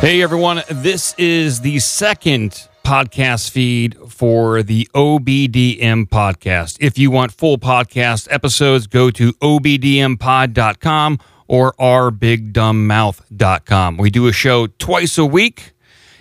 Hey everyone, this is the second podcast feed for the OBDM podcast. If you want full podcast episodes, go to obdmpod.com or ourbigdumbmouth.com. We do a show twice a week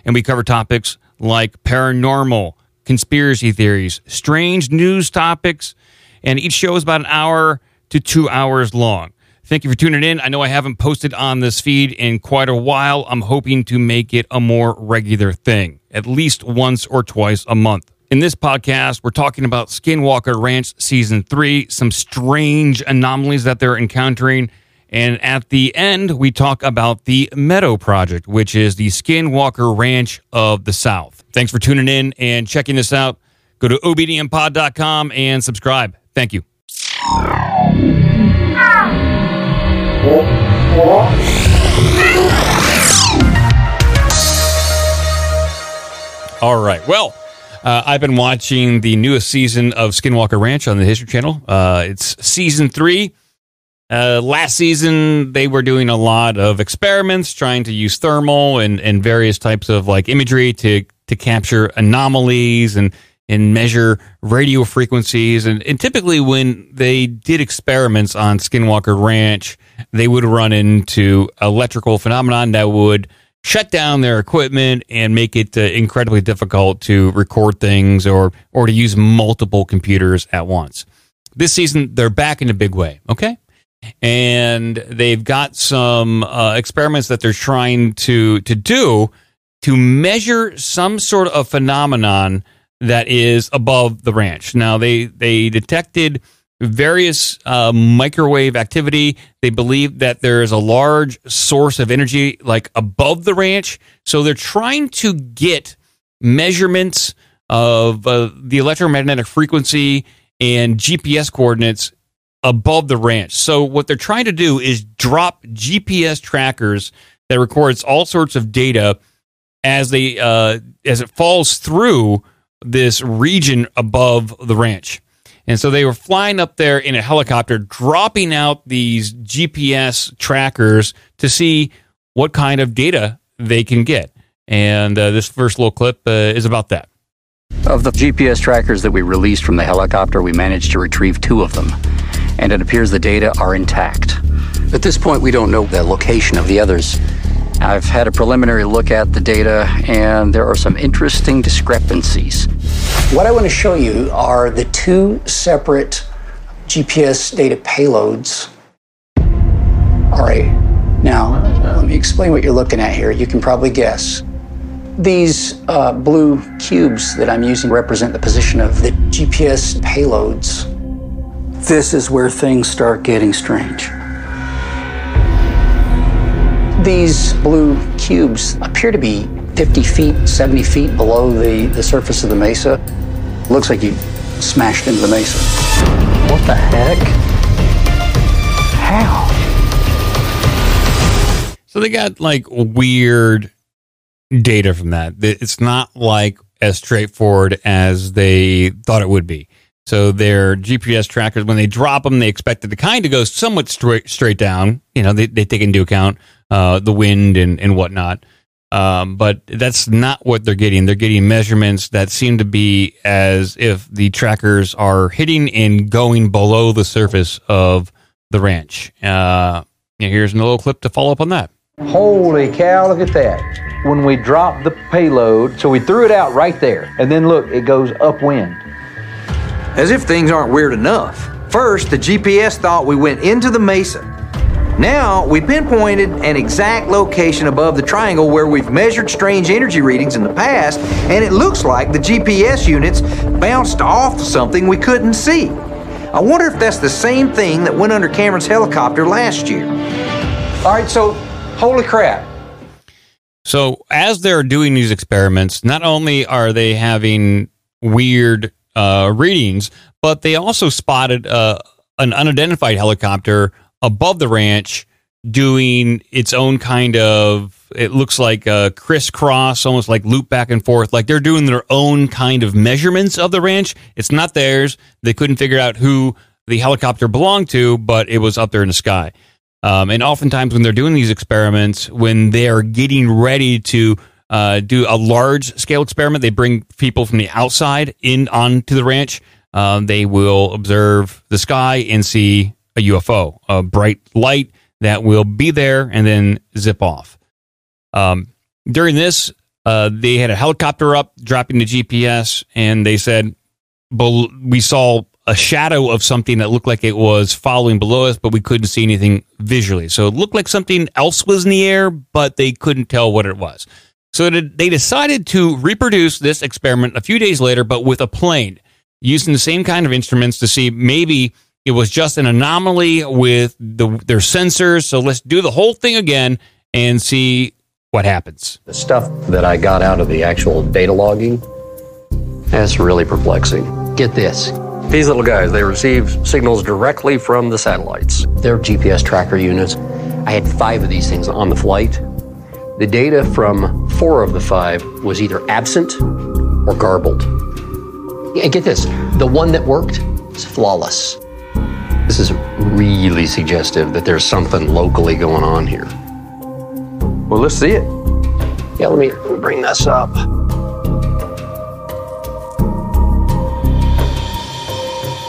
and we cover topics like paranormal, conspiracy theories, strange news topics, and each show is about an hour to two hours long. Thank you for tuning in. I know I haven't posted on this feed in quite a while. I'm hoping to make it a more regular thing, at least once or twice a month. In this podcast, we're talking about Skinwalker Ranch Season 3, some strange anomalies that they're encountering. And at the end, we talk about the Meadow Project, which is the Skinwalker Ranch of the South. Thanks for tuning in and checking this out. Go to obdmpod.com and subscribe. Thank you. All right. Well, uh, I've been watching the newest season of Skinwalker Ranch on the History Channel. Uh, it's season three. Uh, last season, they were doing a lot of experiments, trying to use thermal and, and various types of like imagery to to capture anomalies and and measure radio frequencies. And, and typically, when they did experiments on Skinwalker Ranch, they would run into electrical phenomenon that would shut down their equipment and make it uh, incredibly difficult to record things or or to use multiple computers at once. This season, they're back in a big way. Okay. And they've got some uh, experiments that they're trying to to do to measure some sort of phenomenon that is above the ranch. Now they they detected various uh, microwave activity. They believe that there is a large source of energy like above the ranch. So they're trying to get measurements of uh, the electromagnetic frequency and GPS coordinates above the ranch. So what they're trying to do is drop GPS trackers that records all sorts of data as they uh, as it falls through this region above the ranch. And so they were flying up there in a helicopter, dropping out these GPS trackers to see what kind of data they can get. And uh, this first little clip uh, is about that. Of the GPS trackers that we released from the helicopter, we managed to retrieve two of them, and it appears the data are intact. At this point, we don't know the location of the others. I've had a preliminary look at the data, and there are some interesting discrepancies. What I want to show you are the two separate GPS data payloads. All right, now let me explain what you're looking at here. You can probably guess. These uh, blue cubes that I'm using represent the position of the GPS payloads. This is where things start getting strange. These blue cubes appear to be 50 feet, 70 feet below the, the surface of the mesa. Looks like you smashed into the mesa. What the heck? How? So they got like weird data from that. It's not like as straightforward as they thought it would be. So their GPS trackers, when they drop them, they expect it to kind of go somewhat straight straight down. You know, they, they take into account uh, the wind and, and whatnot. Um, but that's not what they're getting. They're getting measurements that seem to be as if the trackers are hitting and going below the surface of the ranch. Uh, here's a little clip to follow up on that. Holy cow, look at that. When we dropped the payload, so we threw it out right there, and then look, it goes upwind. As if things aren't weird enough. First, the GPS thought we went into the mesa. Now, we pinpointed an exact location above the triangle where we've measured strange energy readings in the past, and it looks like the GPS units bounced off something we couldn't see. I wonder if that's the same thing that went under Cameron's helicopter last year. All right, so holy crap. So, as they're doing these experiments, not only are they having weird uh, readings, but they also spotted uh, an unidentified helicopter above the ranch doing its own kind of it looks like a crisscross almost like loop back and forth. Like they're doing their own kind of measurements of the ranch. It's not theirs. They couldn't figure out who the helicopter belonged to but it was up there in the sky. Um, and oftentimes, when they're doing these experiments, when they are getting ready to uh, do a large scale experiment, they bring people from the outside in onto the ranch. Um, they will observe the sky and see a UFO, a bright light that will be there and then zip off. Um, during this, uh, they had a helicopter up dropping the GPS, and they said, We saw a shadow of something that looked like it was following below us, but we couldn't see anything visually. So it looked like something else was in the air, but they couldn't tell what it was. So they decided to reproduce this experiment a few days later, but with a plane using the same kind of instruments to see maybe it was just an anomaly with the, their sensors. So let's do the whole thing again and see what happens. The stuff that I got out of the actual data logging, that's really perplexing. Get this. These little guys, they receive signals directly from the satellites. They're GPS tracker units. I had five of these things on the flight. The data from four of the five was either absent or garbled. And get this the one that worked is flawless. This is really suggestive that there's something locally going on here. Well, let's see it. Yeah, let me bring this up.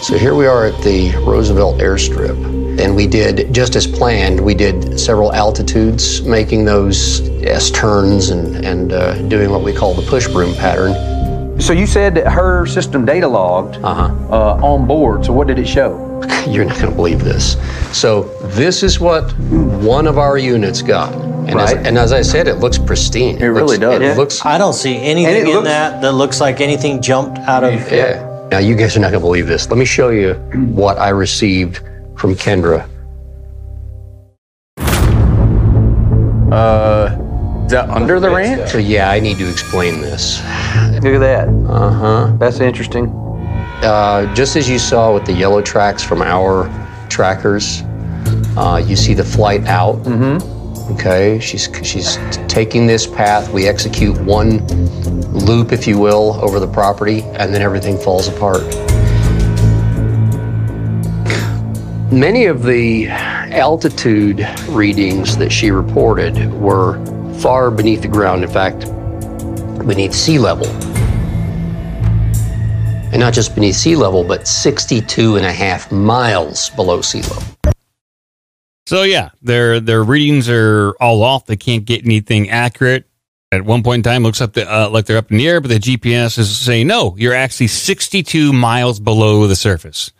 So here we are at the Roosevelt airstrip, and we did, just as planned, we did several altitudes, making those S turns and, and uh, doing what we call the push broom pattern. So you said that her system data logged Uh-huh. uh, on board. So what did it show? You're not going to believe this. So this is what one of our units got. And, as, and as I said, it looks pristine. It really looks, does. It Yeah. looks, I don't see anything And in looks- that that looks like anything jumped out of. yeah. Now you guys are not going to believe this. Let me show you what I received from Kendra. Uh, is that under the ranch? So yeah, I need to explain this. Look at that. Uh huh. That's interesting. Uh, just as you saw with the yellow tracks from our trackers, uh, you see the flight out. Mm-hmm. Okay, she's she's taking this path. We execute one loop, if you will, over the property, and then everything falls apart. Many of the altitude readings that she reported were far beneath the ground. In fact, beneath sea level and not just beneath sea level, but 62 and a half miles below sea level. So yeah, their their readings are all off. They can't get anything accurate. At one point in time, looks up the, uh, like they're up in the air, but the GPS is saying no. You're actually 62 miles below the surface.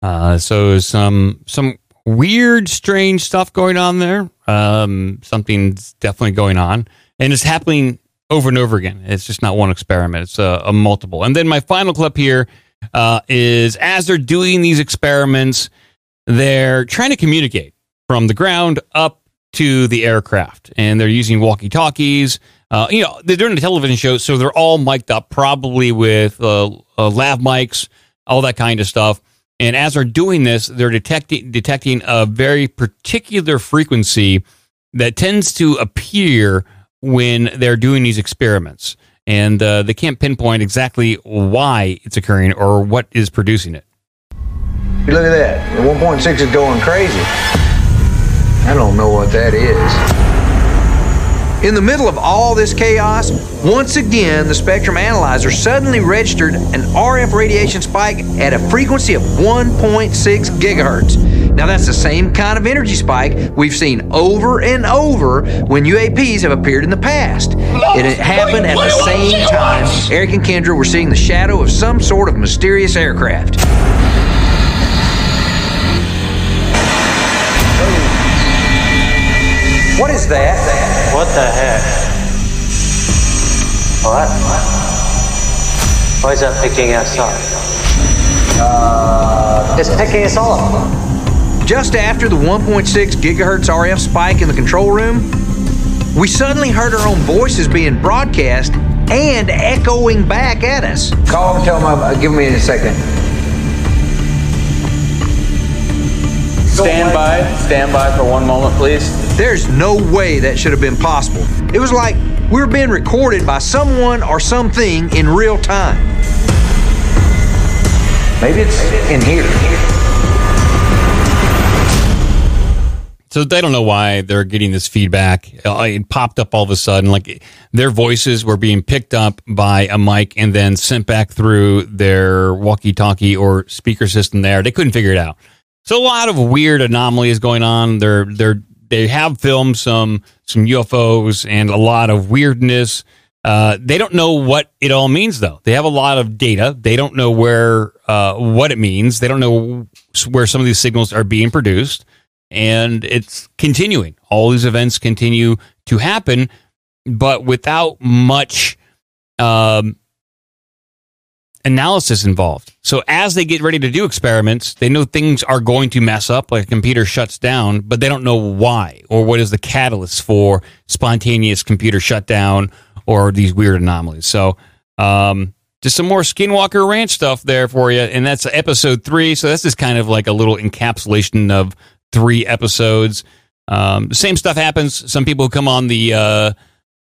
Uh, so some some weird, strange stuff going on there. Um, something's definitely going on, and it's happening over and over again. It's just not one experiment; it's a, a multiple. And then my final clip here uh, is as they're doing these experiments, they're trying to communicate from the ground up to the aircraft, and they're using walkie-talkies. Uh, you know, they're doing a television show, so they're all mic'd up, probably with uh, uh, lav mics, all that kind of stuff. And as they're doing this, they're detecting detecting a very particular frequency that tends to appear when they're doing these experiments, and uh, they can't pinpoint exactly why it's occurring or what is producing it. Look at that. The 1.6 is going crazy. I don't know what that is. In the middle of all this chaos, once again, the spectrum analyzer suddenly registered an RF radiation spike at a frequency of 1.6 gigahertz. Now, that's the same kind of energy spike we've seen over and over when UAPs have appeared in the past. And it happened at the same time Eric and Kendra were seeing the shadow of some sort of mysterious aircraft. What is that? What the heck? What? Why is that picking us up? it's picking us all up. Just after the 1.6 gigahertz RF spike in the control room, we suddenly heard our own voices being broadcast and echoing back at us. Call and tell them, uh, give me a second. Stand by, stand by for one moment, please. There's no way that should have been possible. It was like we were being recorded by someone or something in real time. Maybe it's in here. So they don't know why they're getting this feedback. Uh, It popped up all of a sudden, like their voices were being picked up by a mic and then sent back through their walkie-talkie or speaker system. There, they couldn't figure it out. So a lot of weird anomalies going on. They're they're they have filmed some some UFOs and a lot of weirdness. Uh, they don't know what it all means though. They have a lot of data. They don't know where uh, what it means. They don't know where some of these signals are being produced, and it's continuing. All these events continue to happen, but without much um, analysis involved. So as they get ready to do experiments, they know things are going to mess up, like a computer shuts down, but they don't know why or what is the catalyst for spontaneous computer shutdown or these weird anomalies. So um, just some more Skinwalker Ranch stuff there for you, and that's episode three. So this is kind of like a little encapsulation of three episodes. Um, the same stuff happens. Some people come on the uh,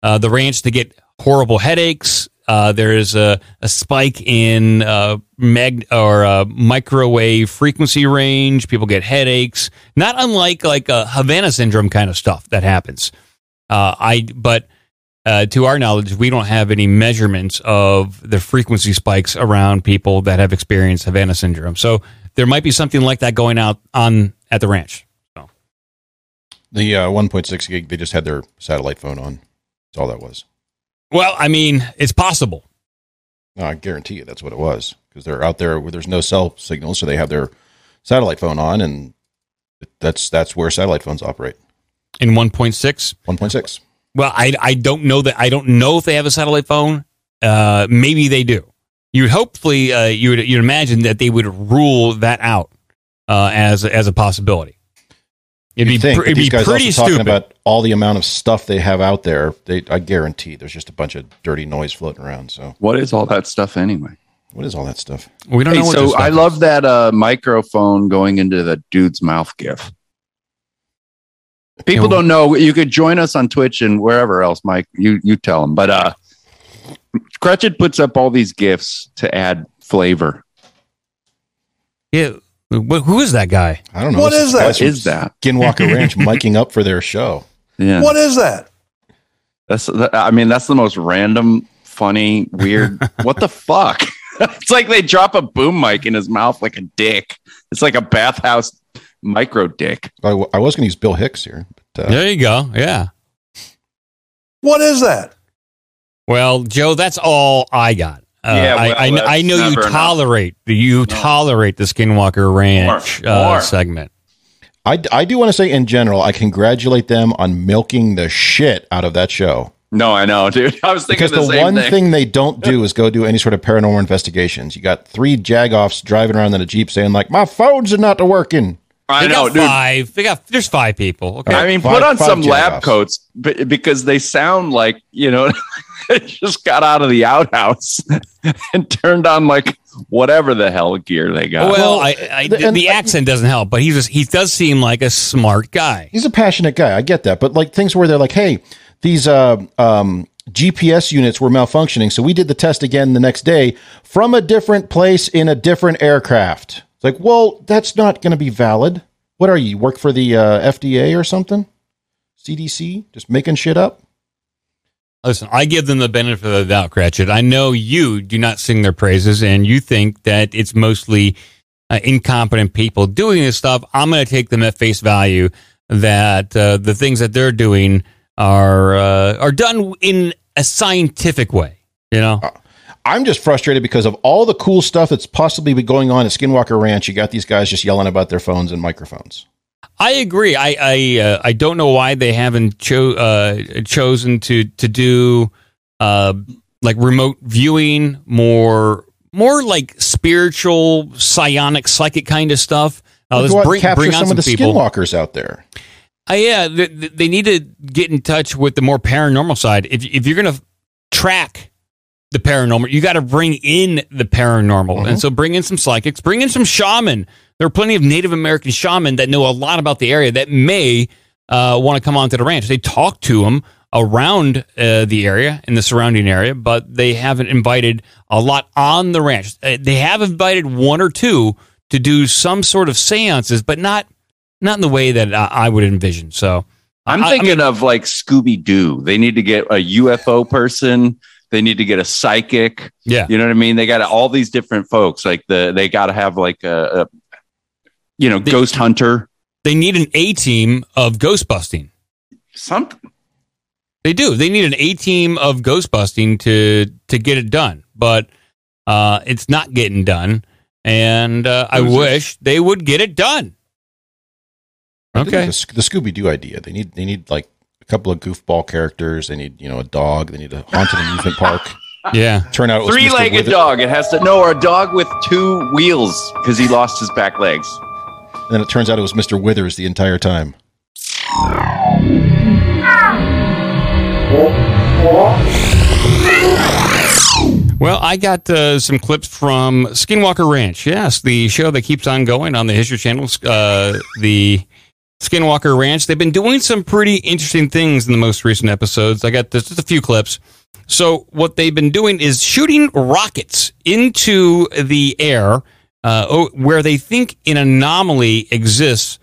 uh, the ranch to get horrible headaches. Uh, there is a, a spike in uh, mag or uh, microwave frequency range. People get headaches, not unlike like a Havana syndrome kind of stuff that happens. Uh, I but uh, to our knowledge, we don't have any measurements of the frequency spikes around people that have experienced Havana syndrome. So there might be something like that going out on at the ranch. So The uh, 1.6 gig, they just had their satellite phone on. That's all that was. Well, I mean, it's possible. No, I guarantee you that's what it was because they're out there where there's no cell signal, so they have their satellite phone on, and that's that's where satellite phones operate. In 1.6, 1.6. Well, I I don't know that I don't know if they have a satellite phone. Uh, maybe they do. You would hopefully uh, you would you'd imagine that they would rule that out uh, as as a possibility. It'd You'd be think, pr- it'd these be guys pretty also talking stupid. about all the amount of stuff they have out there. They, I guarantee, there's just a bunch of dirty noise floating around. So, What is all that stuff anyway? what is all that stuff? we don't Hey, know. what this so stuff I is. love that uh, microphone going into the dude's mouth gif. People don't know. You could join us on Twitch and wherever else, Mike. You you tell them. But uh, Cratchit puts up all these gifs to add flavor. Yeah, wh- who is that guy? I don't know. What This is that? guys from Is that? Skinwalker Ranch miking up for their show? Yeah, What is that? that's. that- I mean, that's the most random, funny, weird. what the fuck? it's like they drop a boom mic in his mouth like a dick. It's like a bathhouse micro dick. I, w- I was going to use Bill Hicks here. But, uh, There you go. Yeah. What is that? Well, Joe, that's all I got. Uh, Yeah, I, well, I, I that's know you never enough. tolerate you tolerate the Skinwalker Ranch More, uh, more. segment. I, I do want to say, in general, I congratulate them on milking the shit out of that show. No, I know, dude. I was thinking Because the, the, same one thing. thing. they don't do is go do any sort of paranormal investigations. You got three jagoffs driving around in a jeep saying like, "My phones are not working." I They know, got dude. five. They got there's five people. Okay. I mean, Five- put on five some lab coats because they sound like you know they just got out of the outhouse and turned on like whatever the hell gear they got. well, I, I, the- the, and- accent doesn't help, but he's just, he does seem like a smart guy. He's a passionate guy. I get that, but like things where they're like, "Hey, these uh, um, GPS units were malfunctioning, so we did the test again the next day from a different place in a different aircraft." It's like, well, that's not going to be valid. What are you? you work for the uh, FDA or something? CDC? Just making shit up? Listen, I give them the benefit of the doubt, Cratchit. I know you do not sing their praises, and you think that it's mostly uh, incompetent people doing this stuff. I'm going to take them at face value that uh, the things that they're doing are uh, are done in a scientific way. You know, I'm just frustrated because of all the cool stuff that's possibly going on at Skinwalker Ranch. You got these guys just yelling about their phones and microphones. I agree. I I uh, I don't know why they haven't cho- uh, chosen to to do uh, like remote viewing, more more like spiritual, psionic, psychic kind of stuff. Uh, let's bring bring on some some, of the people. Skinwalkers out there. Uh, yeah, they, they need to get in touch with the more paranormal side. If if you're gonna track the paranormal, you got to bring in the paranormal, Mm-hmm. and so bring in some psychics, bring in some shaman. There are plenty of Native American shaman that know a lot about the area that may uh, want to come onto the ranch. They talk to them around uh, the area in the surrounding area, but they haven't invited a lot on the ranch. Uh, they have invited one or two to do some sort of seances, but not not in the way that I, would envision. So I'm I- I thinking mean- of like Scooby Doo. They need to get a UFO person. They need to get a psychic. Yeah. You know what I mean? They got all these different folks. Like the they got to have like a, a you know ghost hunter. they need an A team of ghost busting. Something. They do. They need an A team of ghost busting to to get it done, but uh, it's not getting done. And uh, I Losers. wish they would get it done. I do like Okay. the, the Scooby Doo idea. They need they need like a couple of goofball characters. They need you know a dog. They need a haunted amusement park. Yeah. Turn out it was Three-legged Wither- dog. It has to no, or a dog with two wheels because he lost his back legs. And then it turns out it was Mr. Withers the entire time. Well, I got uh, some clips from Skinwalker Ranch. Yes, the show that keeps on going on the History Channel. Uh, the Skinwalker Ranch. They've been doing some pretty interesting things in the most recent episodes. I got just a few clips. So, what they've been doing is shooting rockets into the air uh, where they think an anomaly exists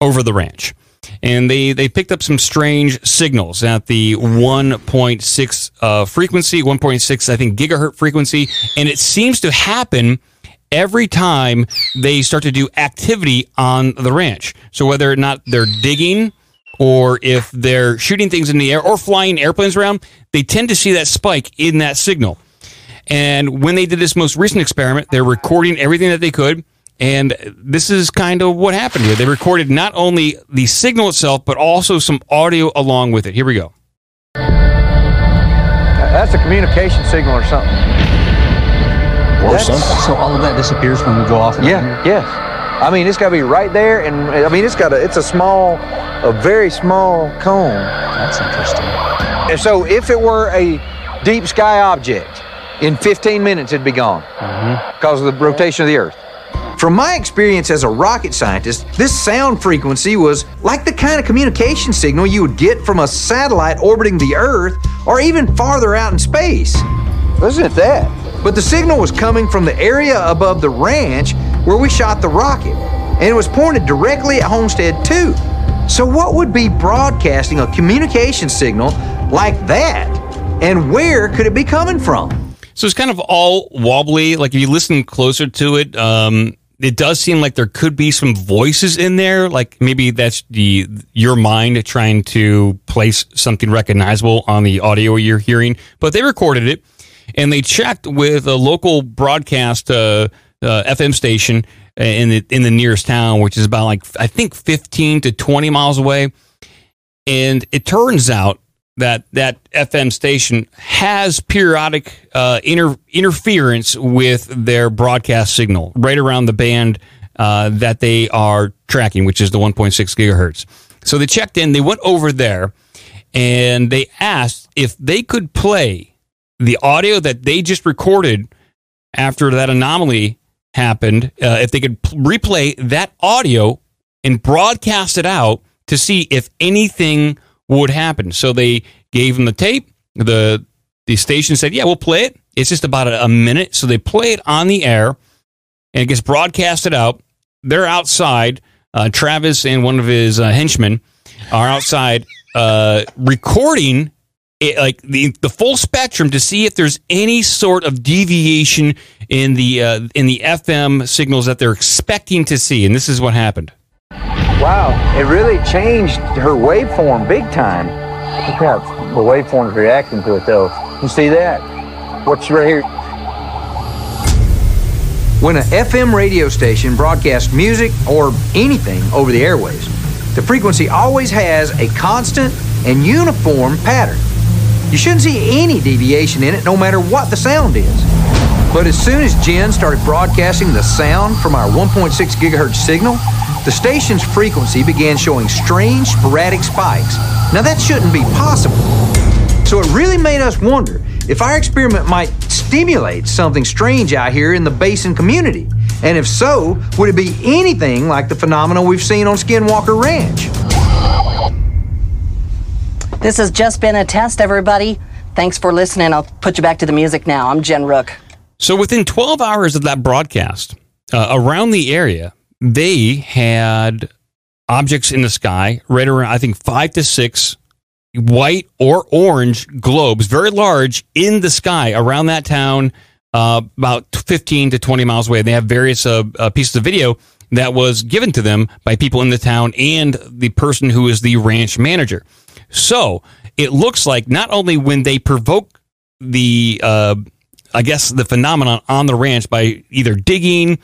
over the ranch. And they, they picked up some strange signals at the 1.6 uh, frequency, 1.6, I think, gigahertz frequency. And it seems to happen every time they start to do activity on the ranch. So whether or not they're digging or if they're shooting things in the air or flying airplanes around, they tend to see that spike in that signal. And when they did this most recent experiment, they're recording everything that they could. And this is kind of what happened here. They recorded not only the signal itself, but also some audio along with it. Here we go. That's a communication signal or something. Or So all of that disappears when we go off. Yeah, yes. I mean, it's got to be right there, and I mean, it's got a, it's a small, a very small cone. That's interesting. And so, if it were a deep sky object, in 15 minutes it'd be gone mm-hmm. because of the rotation of the Earth. From my experience as a rocket scientist, this sound frequency was like the kind of communication signal you would get from a satellite orbiting the Earth or even farther out in space. Isn't it that? But the signal was coming from the area above the ranch where we shot the rocket, and it was pointed directly at Homestead 2. So, what would be broadcasting a communication signal like that? And where could it be coming from? So it's kind of all wobbly. Like if you listen closer to it, um, it does seem like there could be some voices in there. Like maybe that's the your mind trying to place something recognizable on the audio you're hearing. But they recorded it and they checked with a local broadcast uh, uh, FM station in the in the nearest town, which is about like I think 15 to 20 miles away. And it turns out that that FM station has periodic uh, inter- interference with their broadcast signal right around the band uh, that they are tracking, which is the 1.6 gigahertz. So they checked in, they went over there, and they asked if they could play the audio that they just recorded after that anomaly happened, uh, if they could p- replay that audio and broadcast it out to see if anything would happen. So they gave them the tape. The the station said, "Yeah, we'll play it. It's just about a, a minute." So they play it on the air, and it gets broadcasted out. They're outside. Uh, Travis and one of his uh, henchmen are outside uh, recording it, like the the full spectrum to see if there's any sort of deviation in the uh, in the FM signals that they're expecting to see. And this is what happened. Wow, it really changed her waveform big time. Look how the waveform's reacting to it, though. You see that? What's right here? When an FM radio station broadcasts music or anything over the airways, the frequency always has a constant and uniform pattern. You shouldn't see any deviation in it no matter what the sound is. But as soon as Jen started broadcasting the sound from our 1.6 gigahertz signal, the station's frequency began showing strange sporadic spikes. Now that shouldn't be possible. So it really made us wonder if our experiment might stimulate something strange out here in the basin community. And if so, would it be anything like the phenomena we've seen on Skinwalker Ranch? This has just been a test, everybody. Thanks for listening. I'll put you back to the music now. I'm Jen Rook. So within 12 hours of that broadcast, uh, around the area, they had objects in the sky, right around I think five to six white or orange globes, very large, in the sky around that town, uh, about 15 to 20 miles away. They have various uh, uh, pieces of video that was given to them by people in the town and the person who is the ranch manager. So it looks like not only when they provoke the, uh, I guess, the phenomenon on the ranch by either digging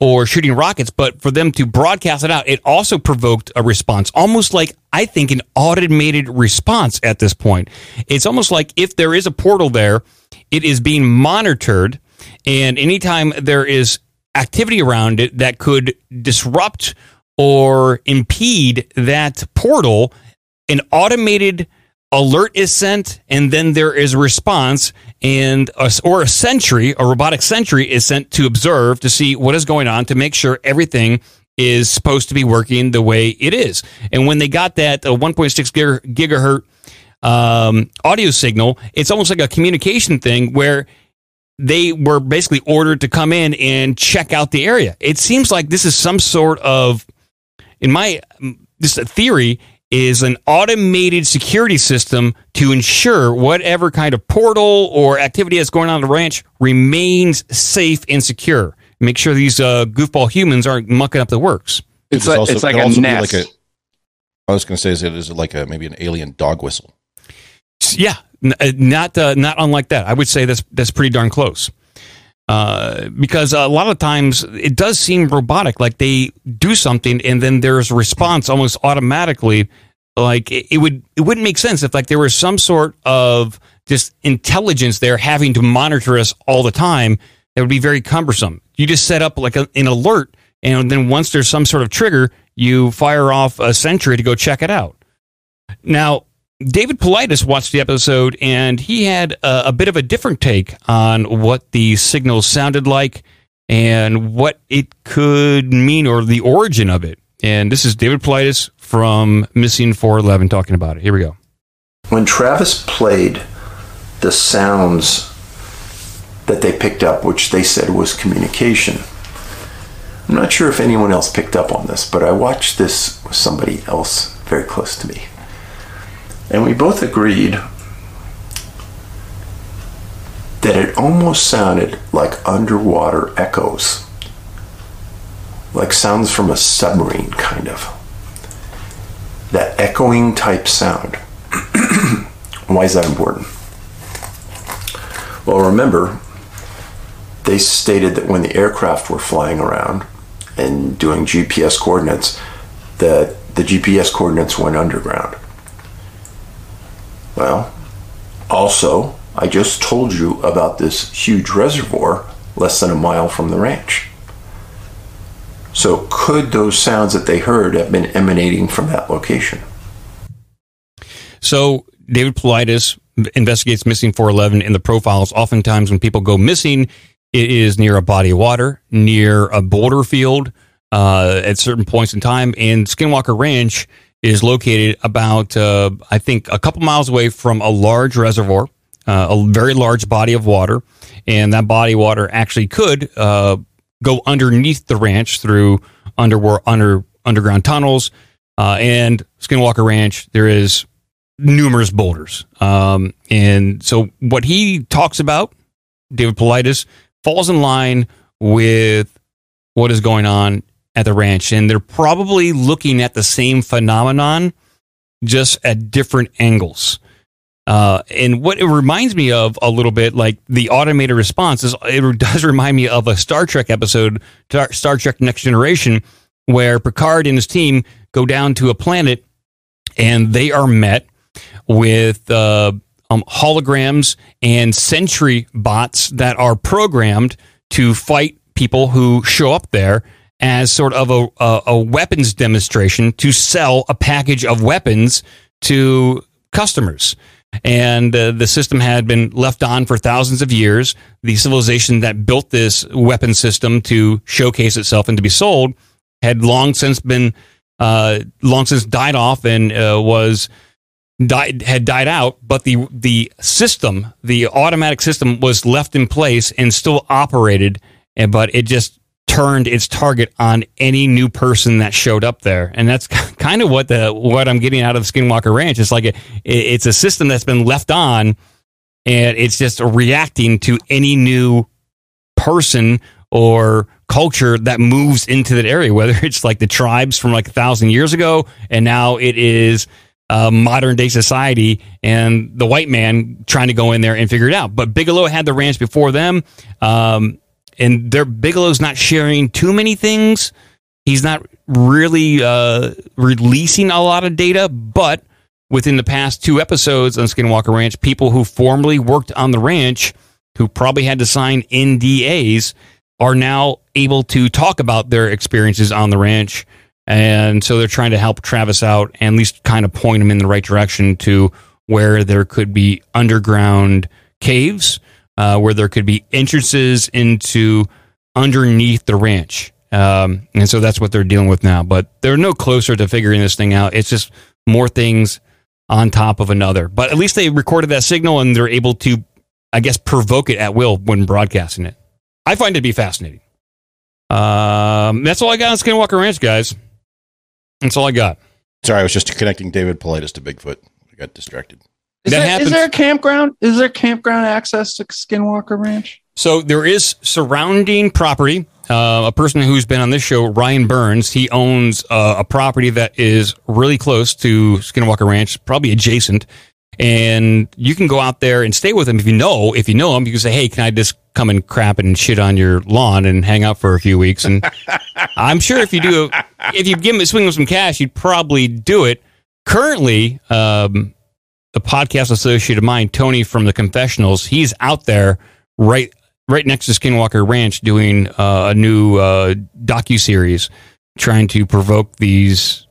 or shooting rockets, but for them to broadcast it out, it also provoked a response, almost like I think an automated response at this point. It's almost like if there is a portal there, it is being monitored, and anytime there is activity around it that could disrupt or impede that portal, an automated alert is sent and then there is a response and a, or a sentry a robotic sentry is sent to observe to see what is going on to make sure everything is supposed to be working the way it is. And when they got that uh, 1.6 gigahertz um, audio signal it's almost like a communication thing where they were basically ordered to come in and check out the area. It seems like this is some sort of in my this theory is an automated security system to ensure whatever kind of portal or activity that's going on at the ranch remains safe and secure. Make sure these uh, goofball humans aren't mucking up the works. It's like it's like a nest. Like a, I was going to say, is it is it like a maybe an alien dog whistle? Yeah, n- uh, not uh, not unlike that. I would say that's that's pretty darn close. Uh, because a lot of times it does seem robotic, like they do something and then there's a response almost automatically. Like it, it would, it wouldn't make sense if like there was some sort of just intelligence there having to monitor us all the time. It would be very cumbersome. You just set up like a, an alert, and then once there's some sort of trigger, you fire off a sentry to go check it out. Now, David Paulides watched the episode and he had a, a, bit of a different take on what the signals sounded like and what it could mean or the origin of it. And this is David Paulides from Missing 411 talking about it. Here we go. When Travis played the sounds that they picked up, which they said was communication, I'm not sure if anyone else picked up on this, but I watched this with somebody else very close to me. And we both agreed that it almost sounded like underwater echoes, like sounds from a submarine, kind of. That echoing type sound. Why is that important? Well, remember, they stated that when the aircraft were flying around and doing GPS coordinates, that the GPS coordinates went underground. Well, also, I just told you about this huge reservoir less than a mile from the ranch. So, could those sounds that they heard have been emanating from that location? So, David Paulides investigates missing 411 in the profiles. Oftentimes, when people go missing, it is near a body of water, near a boulder field, uh, at certain points in time. And Skinwalker Ranch is located about, uh, I think, a couple miles away from a large reservoir, uh, a very large body of water. And that body of water actually could uh, go underneath the ranch through under, under underground tunnels. Uh, and Skinwalker Ranch, there is numerous boulders. Um, and so what he talks about, David Paulides, falls in line with what is going on at the ranch, and they're probably looking at the same phenomenon, just at different angles. Uh, and what it reminds me of a little bit, like the automated response, is it does remind me of a Star Trek episode, Star Trek Next Generation, where Picard and his team go down to a planet, and they are met with uh, um, holograms and sentry bots that are programmed to fight people who show up there as sort of a, a, a, weapons demonstration to sell a package of weapons to customers. And uh, the system had been left on for thousands of years. The civilization that built this weapon system to showcase itself and to be sold had long since been, uh, long since died off and uh, was died had died out. But the the system, the automatic system, was left in place and still operated. And but it just turned its target on any new person that showed up there, and that's kind of what the what I'm getting out of Skinwalker Ranch. It's like a, it's a system that's been left on, and it's just reacting to any new person or culture that moves into that area, whether it's like the tribes from like a thousand years ago, and now it is uh, modern day society and the white man trying to go in there and figure it out. But Bigelow had the ranch before them, um, and their Bigelow's not sharing too many things. He's not really uh, releasing a lot of data, but within the past two episodes on Skinwalker Ranch, people who formerly worked on the ranch, who probably had to sign NDAs, are now able to talk about their experiences on the ranch. And so they're trying to help Travis out and at least kind of point him in the right direction to where there could be underground caves, uh, where there could be entrances into underneath the ranch. Um, and so that's what they're dealing with now. But they're no closer to figuring this thing out. It's just more things on top of another. But at least they recorded that signal and they're able to, I guess, provoke it at will when broadcasting it. I find it to be fascinating. Um, that's all I got on Skinwalker Ranch, guys. That's all I got. Sorry, I was just connecting David Paulides to Bigfoot. I got distracted. Is, That there, there a campground? Is there campground access to Skinwalker Ranch? So there is surrounding property. Uh, a person who's been on this show, Ryan Burns, he owns uh, a property that is really close to Skinwalker Ranch, probably adjacent. And you can go out there and stay with him if you know. If you know him, you can say, "Hey, can I just come and crap and shit on your lawn and hang out for a few weeks?" And I'm sure if you do, if you give him swing him some cash, you'd probably do it. Currently, um, a podcast associate of mine, Tony from the Confessionals, he's out there right right next to Skinwalker Ranch doing uh, a new uh, docu series, trying to provoke these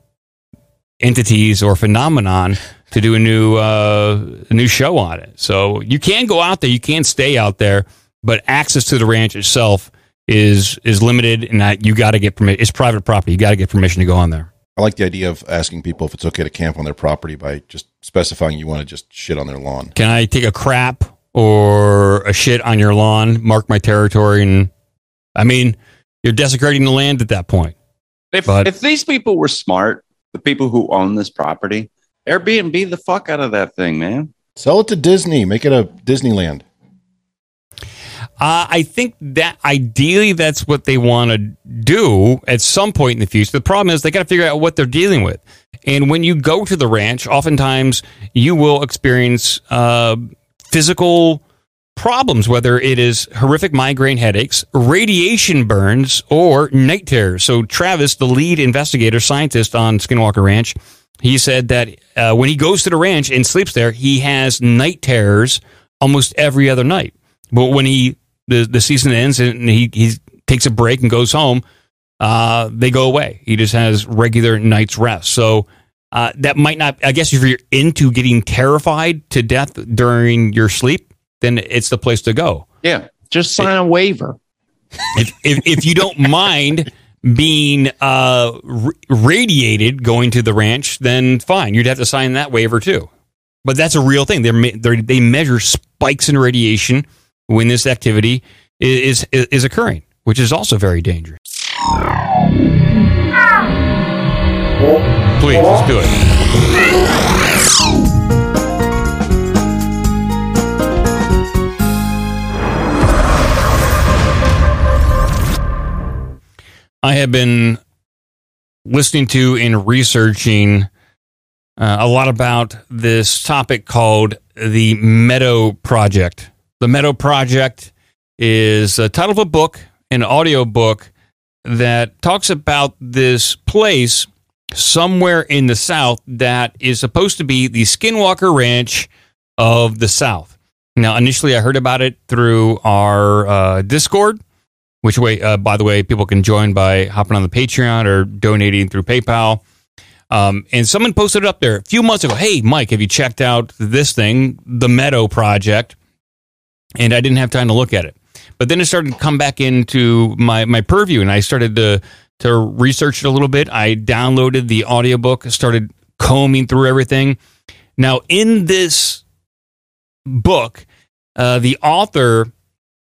entities or phenomenon to do a new uh, a new show on it. So you can go out there, you can stay out there, but access to the ranch itself is is limited, and that you got to get permission. It's private property. You got to get permission to go on there. I like the idea of asking people if it's okay to camp on their property by just specifying you want to just shit on their lawn. Can I take a crap or a shit on your lawn, mark my territory, and I mean, you're desecrating the land at that point. If But- if these people were smart, the people who own this property, Airbnb the fuck out of that thing, man. Sell it to Disney. Make it a Disneyland. Uh, I think that ideally that's what they want to do at some point in the future. The problem is they got to figure out what they're dealing with. And when you go to the ranch, oftentimes you will experience uh, physical problems, whether it is horrific migraine headaches, radiation burns, or night terrors. So, Travis, the lead investigator scientist on Skinwalker Ranch, he said that uh, when he goes to the ranch and sleeps there, he has night terrors almost every other night. But when he the, the season ends and he he takes a break and goes home, uh, they go away. He just has regular night's rest. So uh, that might not. I guess if you're into getting terrified to death during your sleep, then it's the place to go. Yeah, just sign a waiver. If if, if you don't mind being uh, r- radiated going to the ranch, then fine. You'd have to sign that waiver too. But that's a real thing. They're, they're, they measure spikes in radiation when this activity is, is is occurring, which is also very dangerous. Please, let's do it. I have been listening to and researching uh, a lot about this topic called the Meadow Project. The Meadow Project is a title of a book, an audio book that talks about this place somewhere in the South that is supposed to be the Skinwalker Ranch of the South. Now, initially, I heard about it through our uh, Discord, which way, uh, by the way, people can join by hopping on the Patreon or donating through PayPal. Um, and someone posted it up there a few months ago. Hey, Mike, have you checked out this thing, the Meadow Project? And I didn't have time to look at it. But then it started to come back into my, my purview, and I started to to research it a little bit. I downloaded the audiobook, started combing through everything. Now, in this book, uh, the author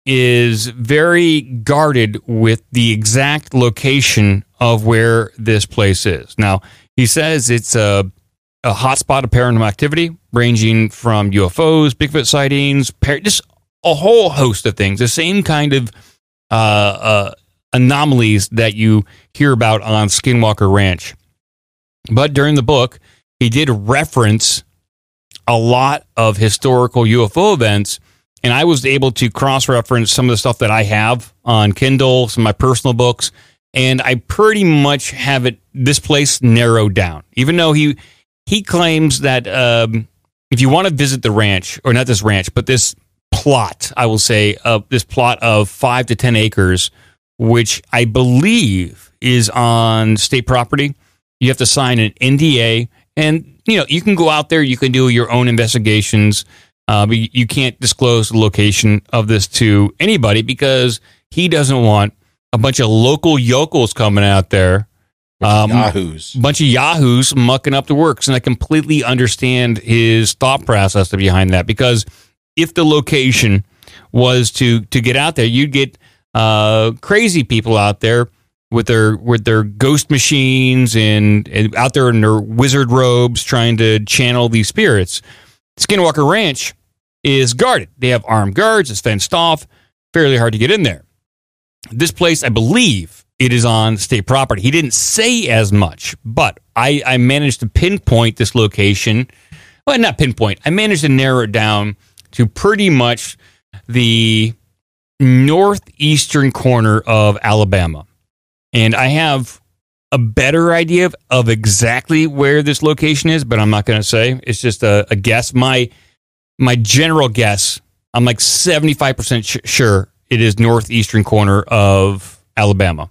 is very guarded with the exact location of where this place is. Now, he says it's a, a hotspot of paranormal activity ranging from UFOs, Bigfoot sightings, par- just a whole host of things. The same kind of uh, uh, anomalies that you hear about on Skinwalker Ranch. But during the book, he did reference a lot of historical UFO events, and I was able to cross reference some of the stuff that I have on Kindle, some of my personal books, and I pretty much have it this place narrowed down. Even though he he claims that um, if you want to visit the ranch, or not this ranch, but this plot, I will say, of this plot of five to ten acres, which I believe is on state property. You have to sign an NDA, and you know you can go out there, you can do your own investigations, uh, but you can't disclose the location of this to anybody because he doesn't want a bunch of local yokels coming out there. Um, yahoos. bunch of yahoos mucking up the works, and I completely understand his thought process behind that because if the location was to to get out there, you'd get uh, crazy people out there with their with their ghost machines and, and out there in their wizard robes trying to channel these spirits. Skinwalker Ranch is guarded. They have armed guards. It's fenced off. Fairly hard to get in there. This place, I believe, it is on state property. He didn't say as much, but I, I managed to pinpoint this location. Well, not pinpoint. I managed to narrow it down to pretty much the northeastern corner of Alabama. And I have a better idea of, of exactly where this location is, but I'm not going to say. It's just a, a guess. My my general guess, I'm like 75% sh- sure it is northeastern corner of Alabama.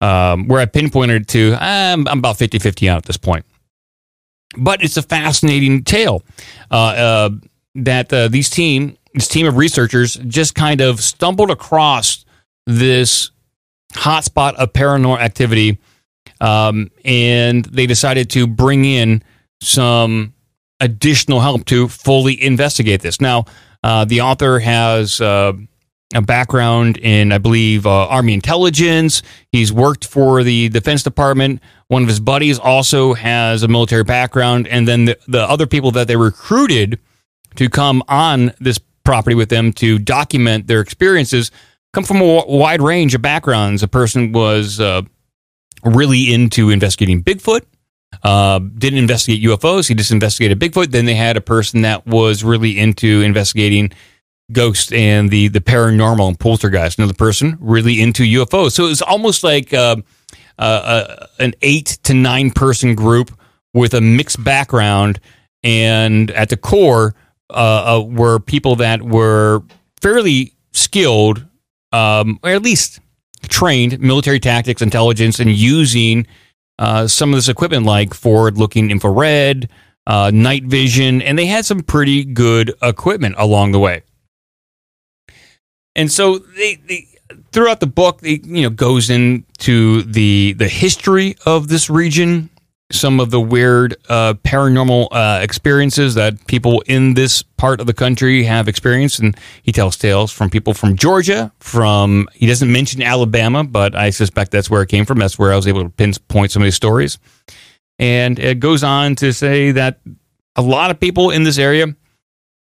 Um, where I pinpointed it to, I'm, I'm about 50 50 on at this point. But it's a fascinating tale uh, uh, that uh, these team, this team of researchers just kind of stumbled across this hotspot of paranormal activity. Um, and they decided to bring in some additional help to fully investigate this. Now, uh, the author has uh, a background in, I believe, uh, Army intelligence. He's worked for the Defense Department. One of his buddies also has a military background. And then the, the other people that they recruited to come on this property with them to document their experiences come from a wide range of backgrounds. A person was uh, really into investigating Bigfoot. Uh, didn't investigate UFOs. He just investigated Bigfoot. Then they had a person that was really into investigating ghosts and the the paranormal and poltergeist. Another person really into UFOs. So it was almost like uh, uh, uh, an eight to nine person group with a mixed background, and at the core uh, uh, were people that were fairly skilled, um, or at least trained military tactics, intelligence, and using uh, some of this equipment like forward looking infrared, uh, night vision, and they had some pretty good equipment along the way. And so they, they throughout the book, it you know goes into the the history of this region, some of the weird uh, paranormal uh, experiences that people in this part of the country have experienced, and he tells tales from people from Georgia. From he doesn't mention Alabama, but I suspect that's where it came from. That's where I was able to pinpoint some of these stories. And it goes on to say that a lot of people in this area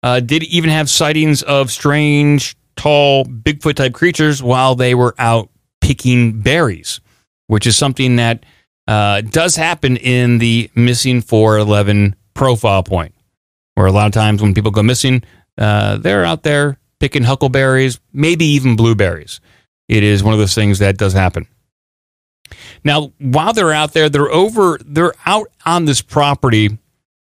uh, did even have sightings of strange, tall, Bigfoot type creatures while they were out picking berries, which is something that uh, does happen in the missing 411 profile point, where a lot of times when people go missing, uh, they're out there picking huckleberries, maybe even blueberries. It is one of those things that does happen. Now, while they're out there, they're over, they're out on this property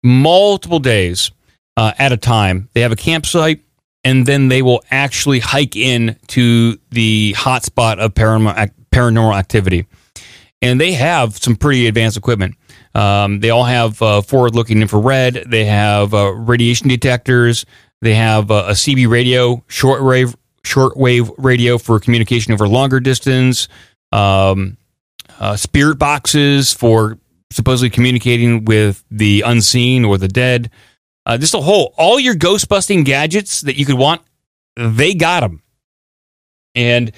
multiple days uh, at a time. They have a campsite, and then they will actually hike in to the hotspot of paranormal, paranormal activity. And they have some pretty advanced equipment. Um, they all have uh, forward-looking infrared. They have uh, radiation detectors. They have uh, a CB radio, shortwave shortwave radio for communication over longer distance. Um, uh, spirit boxes for supposedly communicating with the unseen or the dead. Uh, just a whole, all your ghost busting gadgets that you could want, they got them. And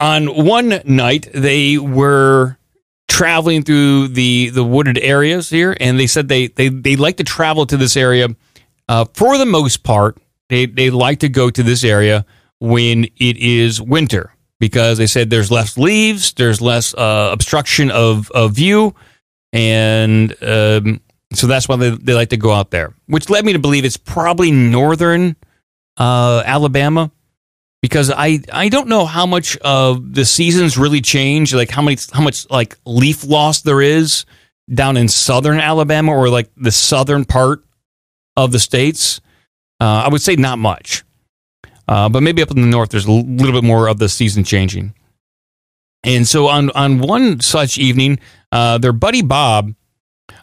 on one night, they were traveling through the the wooded areas here, and they said they they they like to travel to this area. Uh, for the most part, they they like to go to this area when it is winter because they said there's less leaves, there's less uh, obstruction of, of view, and um, so that's why they, they like to go out there. Which led me to believe it's probably northern uh, Alabama because I I don't know how much of the seasons really change, like how many how much like leaf loss there is down in southern Alabama or like the southern part of the states. Uh, I would say not much, uh, but maybe up in the north there's a little bit more of the season changing. And so on on one such evening, uh, their buddy Bob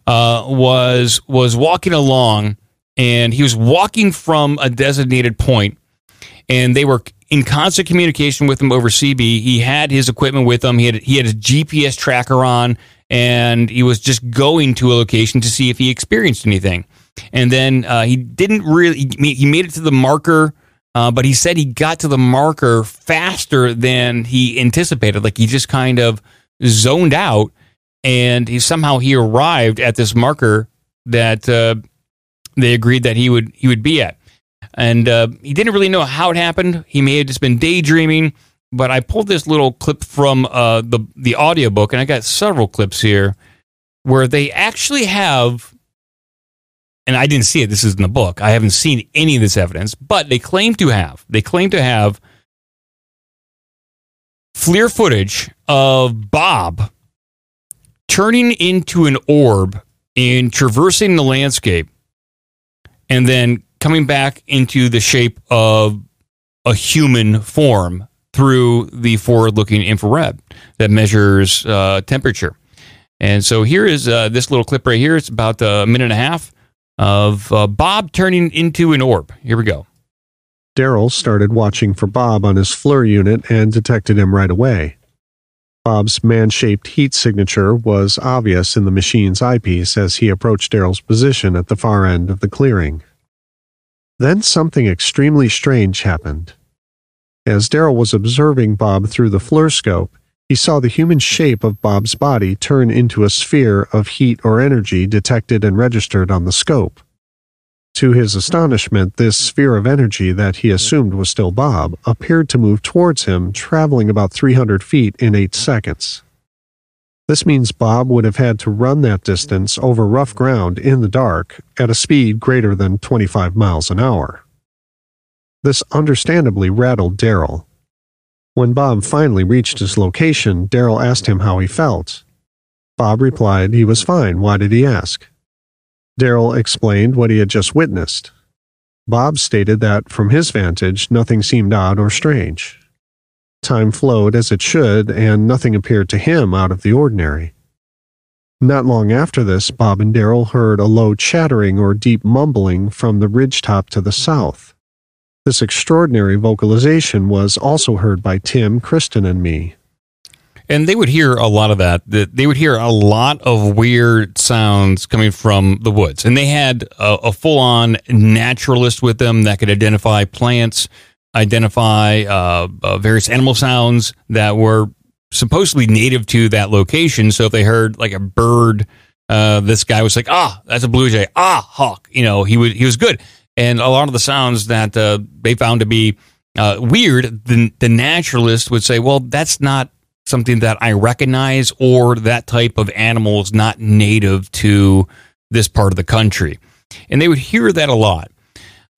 uh, was was walking along, and he was walking from a designated point, and they were in constant communication with him over CB. He had his equipment with him. He had he had his GPS tracker on, and he was just going to a location to see if he experienced anything. And then uh, he didn't really. He made it to the marker. Uh, but he said he got to the marker faster than he anticipated. Like he just kind of zoned out, and he somehow he arrived at this marker that uh, they agreed that he would he would be at. And uh, he didn't really know how it happened. He may have just been daydreaming. But I pulled this little clip from uh, the the audiobook, and I got several clips here where they actually have and I didn't see it. This is in the book. I haven't seen any of this evidence, but they claim to have. They claim to have FLIR footage of Bob turning into an orb and traversing the landscape and then coming back into the shape of a human form through the forward looking infrared that measures uh, temperature. And so here is uh, this little clip right here. It's about a minute and a half of uh, Bob turning into an orb. Here we go. Daryl started watching for Bob on his FLIR unit and detected him right away. Bob's man shaped heat signature was obvious in the machine's eyepiece as he approached Daryl's position at the far end of the clearing. Then something extremely strange happened. As Daryl was observing Bob through the FLIR scope, he saw the human shape of Bob's body turn into a sphere of heat or energy detected and registered on the scope. To his astonishment, this sphere of energy that he assumed was still Bob appeared to move towards him, traveling about 300 feet in 8 seconds. This means Bob would have had to run that distance over rough ground in the dark at a speed greater than 25 miles an hour. This understandably rattled Daryl, when Bob finally reached his location, Daryl asked him how he felt. Bob replied he was fine. Why did he ask? Daryl explained what he had just witnessed. Bob stated that, from his vantage, nothing seemed odd or strange. Time flowed as it should, and nothing appeared to him out of the ordinary. Not long after this, Bob and Daryl heard a low chattering or deep mumbling from the ridgetop to the south. This extraordinary vocalization was also heard by Tim, Kristen, and me. And they would hear a lot of that. They would hear a lot of weird sounds coming from the woods. And they had a, a full on naturalist with them that could identify plants, identify uh, uh, various animal sounds that were supposedly native to that location. So if they heard like a bird, uh, this guy was like, ah, that's a blue jay. Ah, hawk. You know, he was, he was good and a lot of the sounds that uh, they found to be uh, weird, the, the naturalist would say, well, that's not something that I recognize, or that type of animal is not native to this part of the country. And they would hear that a lot.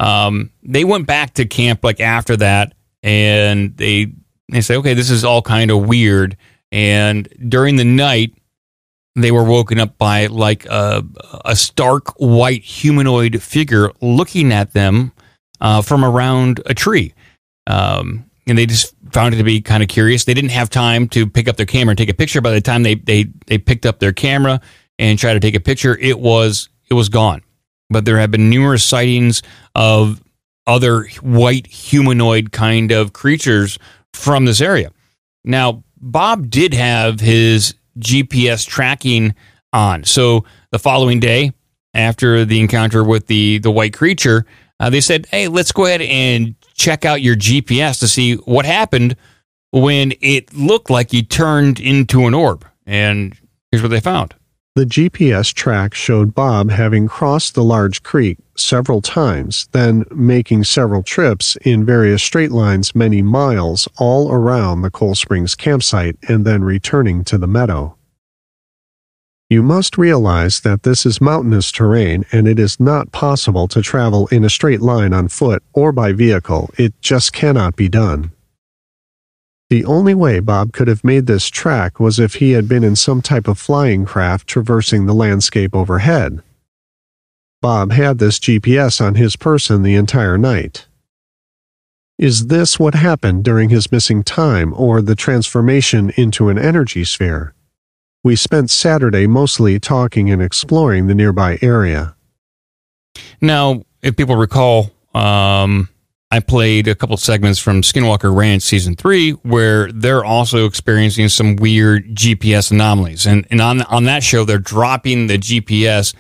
Um, they went back to camp like after that, and they they say, okay, this is all kind of weird. And during the night, they were woken up by like a, a stark white humanoid figure looking at them uh, from around a tree. Um, and they just found it to be kind of curious. They didn't have time to pick up their camera and take a picture. By the time they, they, they picked up their camera and tried to take a picture, it was it was gone. But there have been numerous sightings of other white humanoid kind of creatures from this area. Now, Bob did have his GPS tracking on. So the following day, after the encounter with the the white creature, uh, they said, "Hey, let's go ahead and check out your GPS to see what happened when it looked like he turned into an orb. And here's what they found. The GPS track showed Bob having crossed the large creek several times, then making several trips in various straight lines many miles all around the Coal Springs campsite and then returning to the meadow. You must realize that this is mountainous terrain and it is not possible to travel in a straight line on foot or by vehicle. It just cannot be done. The only way Bob could have made this track was if he had been in some type of flying craft traversing the landscape overhead. Bob had this GPS on his person the entire night. Is this what happened during his missing time or the transformation into an energy sphere? We spent Saturday mostly talking and exploring the nearby area. Now, if people recall, um, I played a couple segments from Skinwalker Ranch season three, where they're also experiencing some weird GPS anomalies. And, and on, on that show, they're dropping the GPS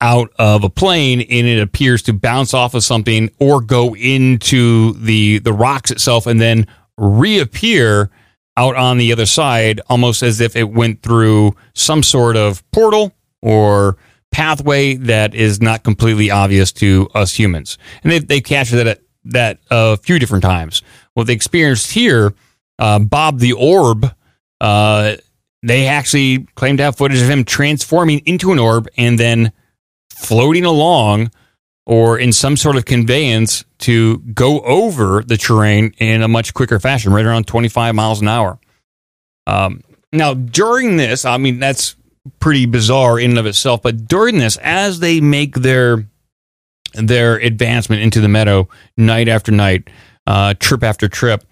out of a plane and it appears to bounce off of something or go into the, the rocks itself and then reappear out on the other side, almost as if it went through some sort of portal or pathway that is not completely obvious to us humans. And they've, they've captured that that a few different times. What they experienced here, uh, Bob the Orb, uh, they actually claim to have footage of him transforming into an orb and then floating along or in some sort of conveyance to go over the terrain in a much quicker fashion, right around 25 miles an hour. Um, now, during this, I mean, that's pretty bizarre in and of itself, but during this, as they make their their advancement into the meadow night after night, uh, trip after trip,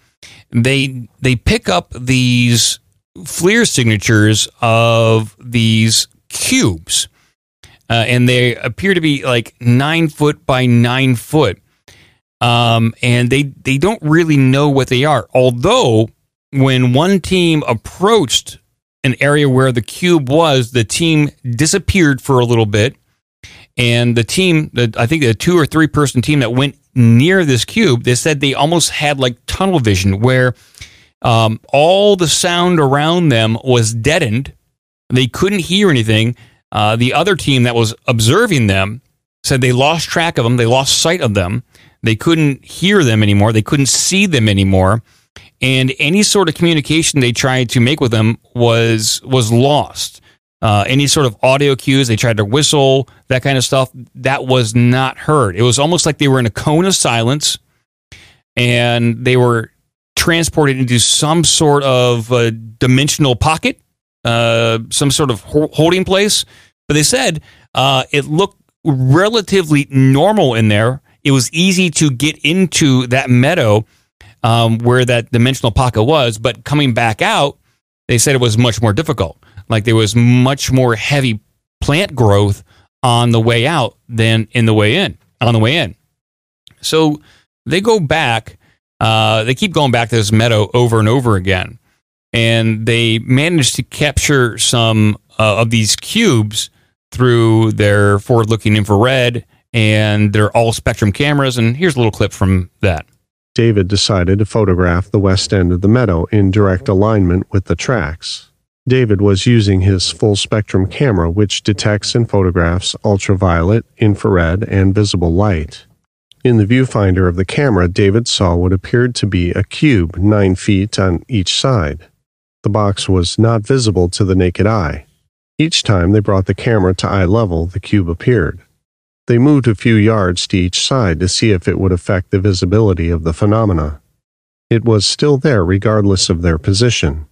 they they pick up these FLIR signatures of these cubes uh, and they appear to be like nine foot by nine foot. Um, and they they don't really know what they are. Although when one team approached an area where the cube was, the team disappeared for a little bit, and the team, the, I think the two or three person team that went near this cube, they said they almost had like tunnel vision where um, all the sound around them was deadened. They couldn't hear anything. Uh, the other team that was observing them said they lost track of them, they lost sight of them, they couldn't hear them anymore, they couldn't see them anymore, and any sort of communication they tried to make with them was was lost. Uh, any sort of audio cues, they tried to whistle, that kind of stuff, that was not heard. It was almost like they were in a cone of silence, and they were transported into some sort of dimensional pocket uh, some sort of holding place. But they said uh, it looked relatively normal in there. It was easy to get into that meadow um, where that dimensional pocket was, but coming back out, they said it was much more difficult. Like there was much more heavy plant growth on the way out than in the way in. On the way in, so they go back. Uh, they keep going back to this meadow over and over again and they managed to capture some uh, of these cubes through their forward looking infrared and their all spectrum cameras. And here's a little clip from that. David decided to photograph the west end of the meadow in direct alignment with the tracks. David was using his full spectrum camera, which detects and photographs ultraviolet, infrared, and visible light. In the viewfinder of the camera, David saw what appeared to be a cube nine feet on each side. The box was not visible to the naked eye. Each time they brought the camera to eye level, the cube appeared. They moved a few yards to each side to see if it would affect the visibility of the phenomena. It was still there regardless of their position.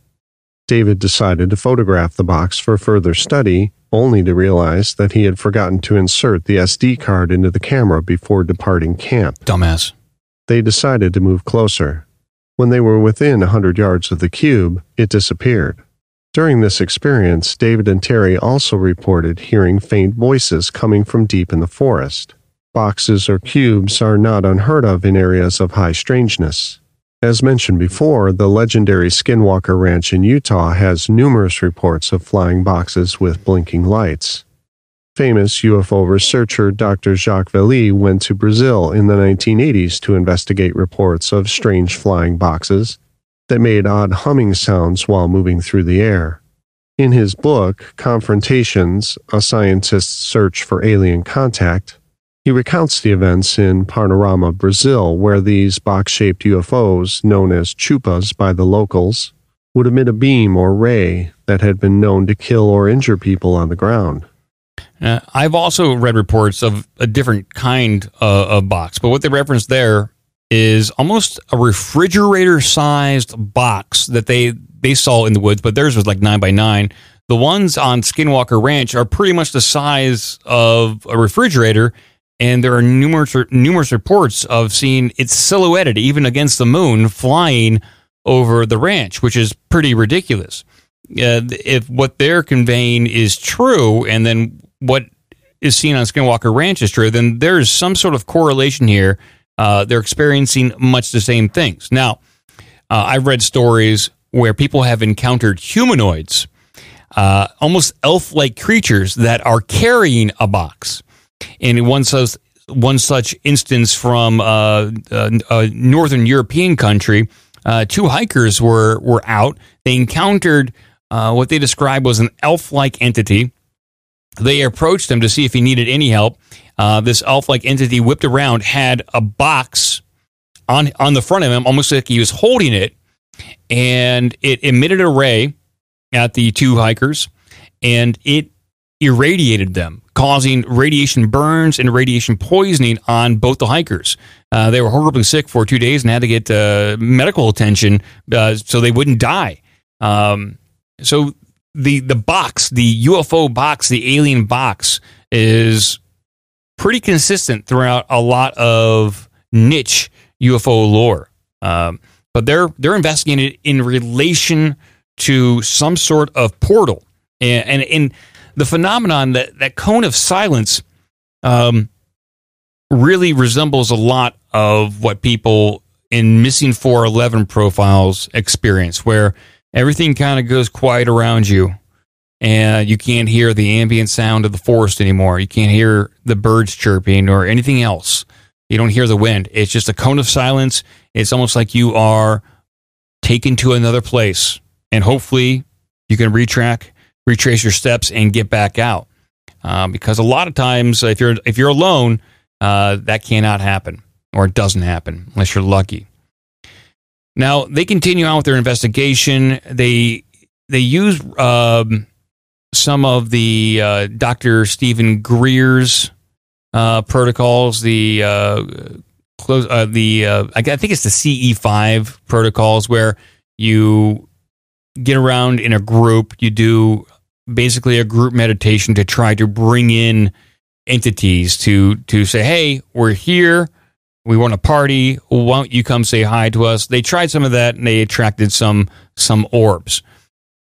David decided to photograph the box for further study, only to realize that he had forgotten to insert the SD card into the camera before departing camp. Dumbass. They decided to move closer. When they were within a hundred yards of the cube, it disappeared. During this experience, David and Terry also reported hearing faint voices coming from deep in the forest. Boxes or cubes are not unheard of in areas of high strangeness. As mentioned before, the legendary Skinwalker Ranch in Utah has numerous reports of flying boxes with blinking lights. Famous UFO researcher Dr. Jacques Vallée went to Brazil in the 1980s to investigate reports of strange flying boxes. that made odd humming sounds while moving through the air. In his book, Confrontations A Scientist's Search for Alien Contact, he recounts the events in Parnarama, Brazil, where these box shaped UFOs, known as chupas by the locals, would emit a beam or ray that had been known to kill or injure people on the ground. Uh, I've also read reports of a different kind uh, of box, but what they reference there is almost a refrigerator sized box that they they saw in the woods, but theirs was like nine by nine. The ones on Skinwalker Ranch are pretty much the size of a refrigerator, and there are numerous numerous reports of seeing it silhouetted even against the moon flying over the ranch, which is pretty ridiculous. Uh, if what they're conveying is true, and then what is seen on Skinwalker Ranch is true, then there's some sort of correlation here. Uh, they're experiencing much the same things. Now, uh, I've read stories where people have encountered humanoids, uh, almost elf like creatures that are carrying a box. And one such, one such instance from uh, a northern European country, uh, two hikers were, were out. They encountered uh, what they described was an elf like entity. They approached him to see if he needed any help. Uh, this elf like entity whipped around, had a box on, on the front of him, almost like he was holding it, and it emitted a ray at the two hikers and it irradiated them, causing radiation burns and radiation poisoning on both the hikers. Uh, they were horribly sick for two days and had to get uh, medical attention uh, so they wouldn't die. Um, so the the box, the UFO box, the alien box, is pretty consistent throughout a lot of niche UFO lore. Um, but they're they're investigating it in relation to some sort of portal, and and, and the phenomenon that that cone of silence um, really resembles a lot of what people in missing 411 profiles experience, where everything kind of goes quiet around you and you can't hear the ambient sound of the forest anymore. You can't hear the birds chirping or anything else. You don't hear the wind. It's just a cone of silence. It's almost like you are taken to another place, and hopefully you can retrack, retrace your steps, and get back out. Uh, because a lot of times, if you're if you're alone, uh, that cannot happen, or it doesn't happen unless you're lucky. Now they continue on with their investigation. They they use um, some of the uh, Dr. Steven Greer's uh, protocols, the uh, close, uh, the uh, I think it's the CE5 protocols where you get around in a group, you do basically a group meditation to try to bring in entities to to say, "Hey, we're here. We want to party. Why don't you come say hi to us?" They tried some of that and they attracted some some orbs.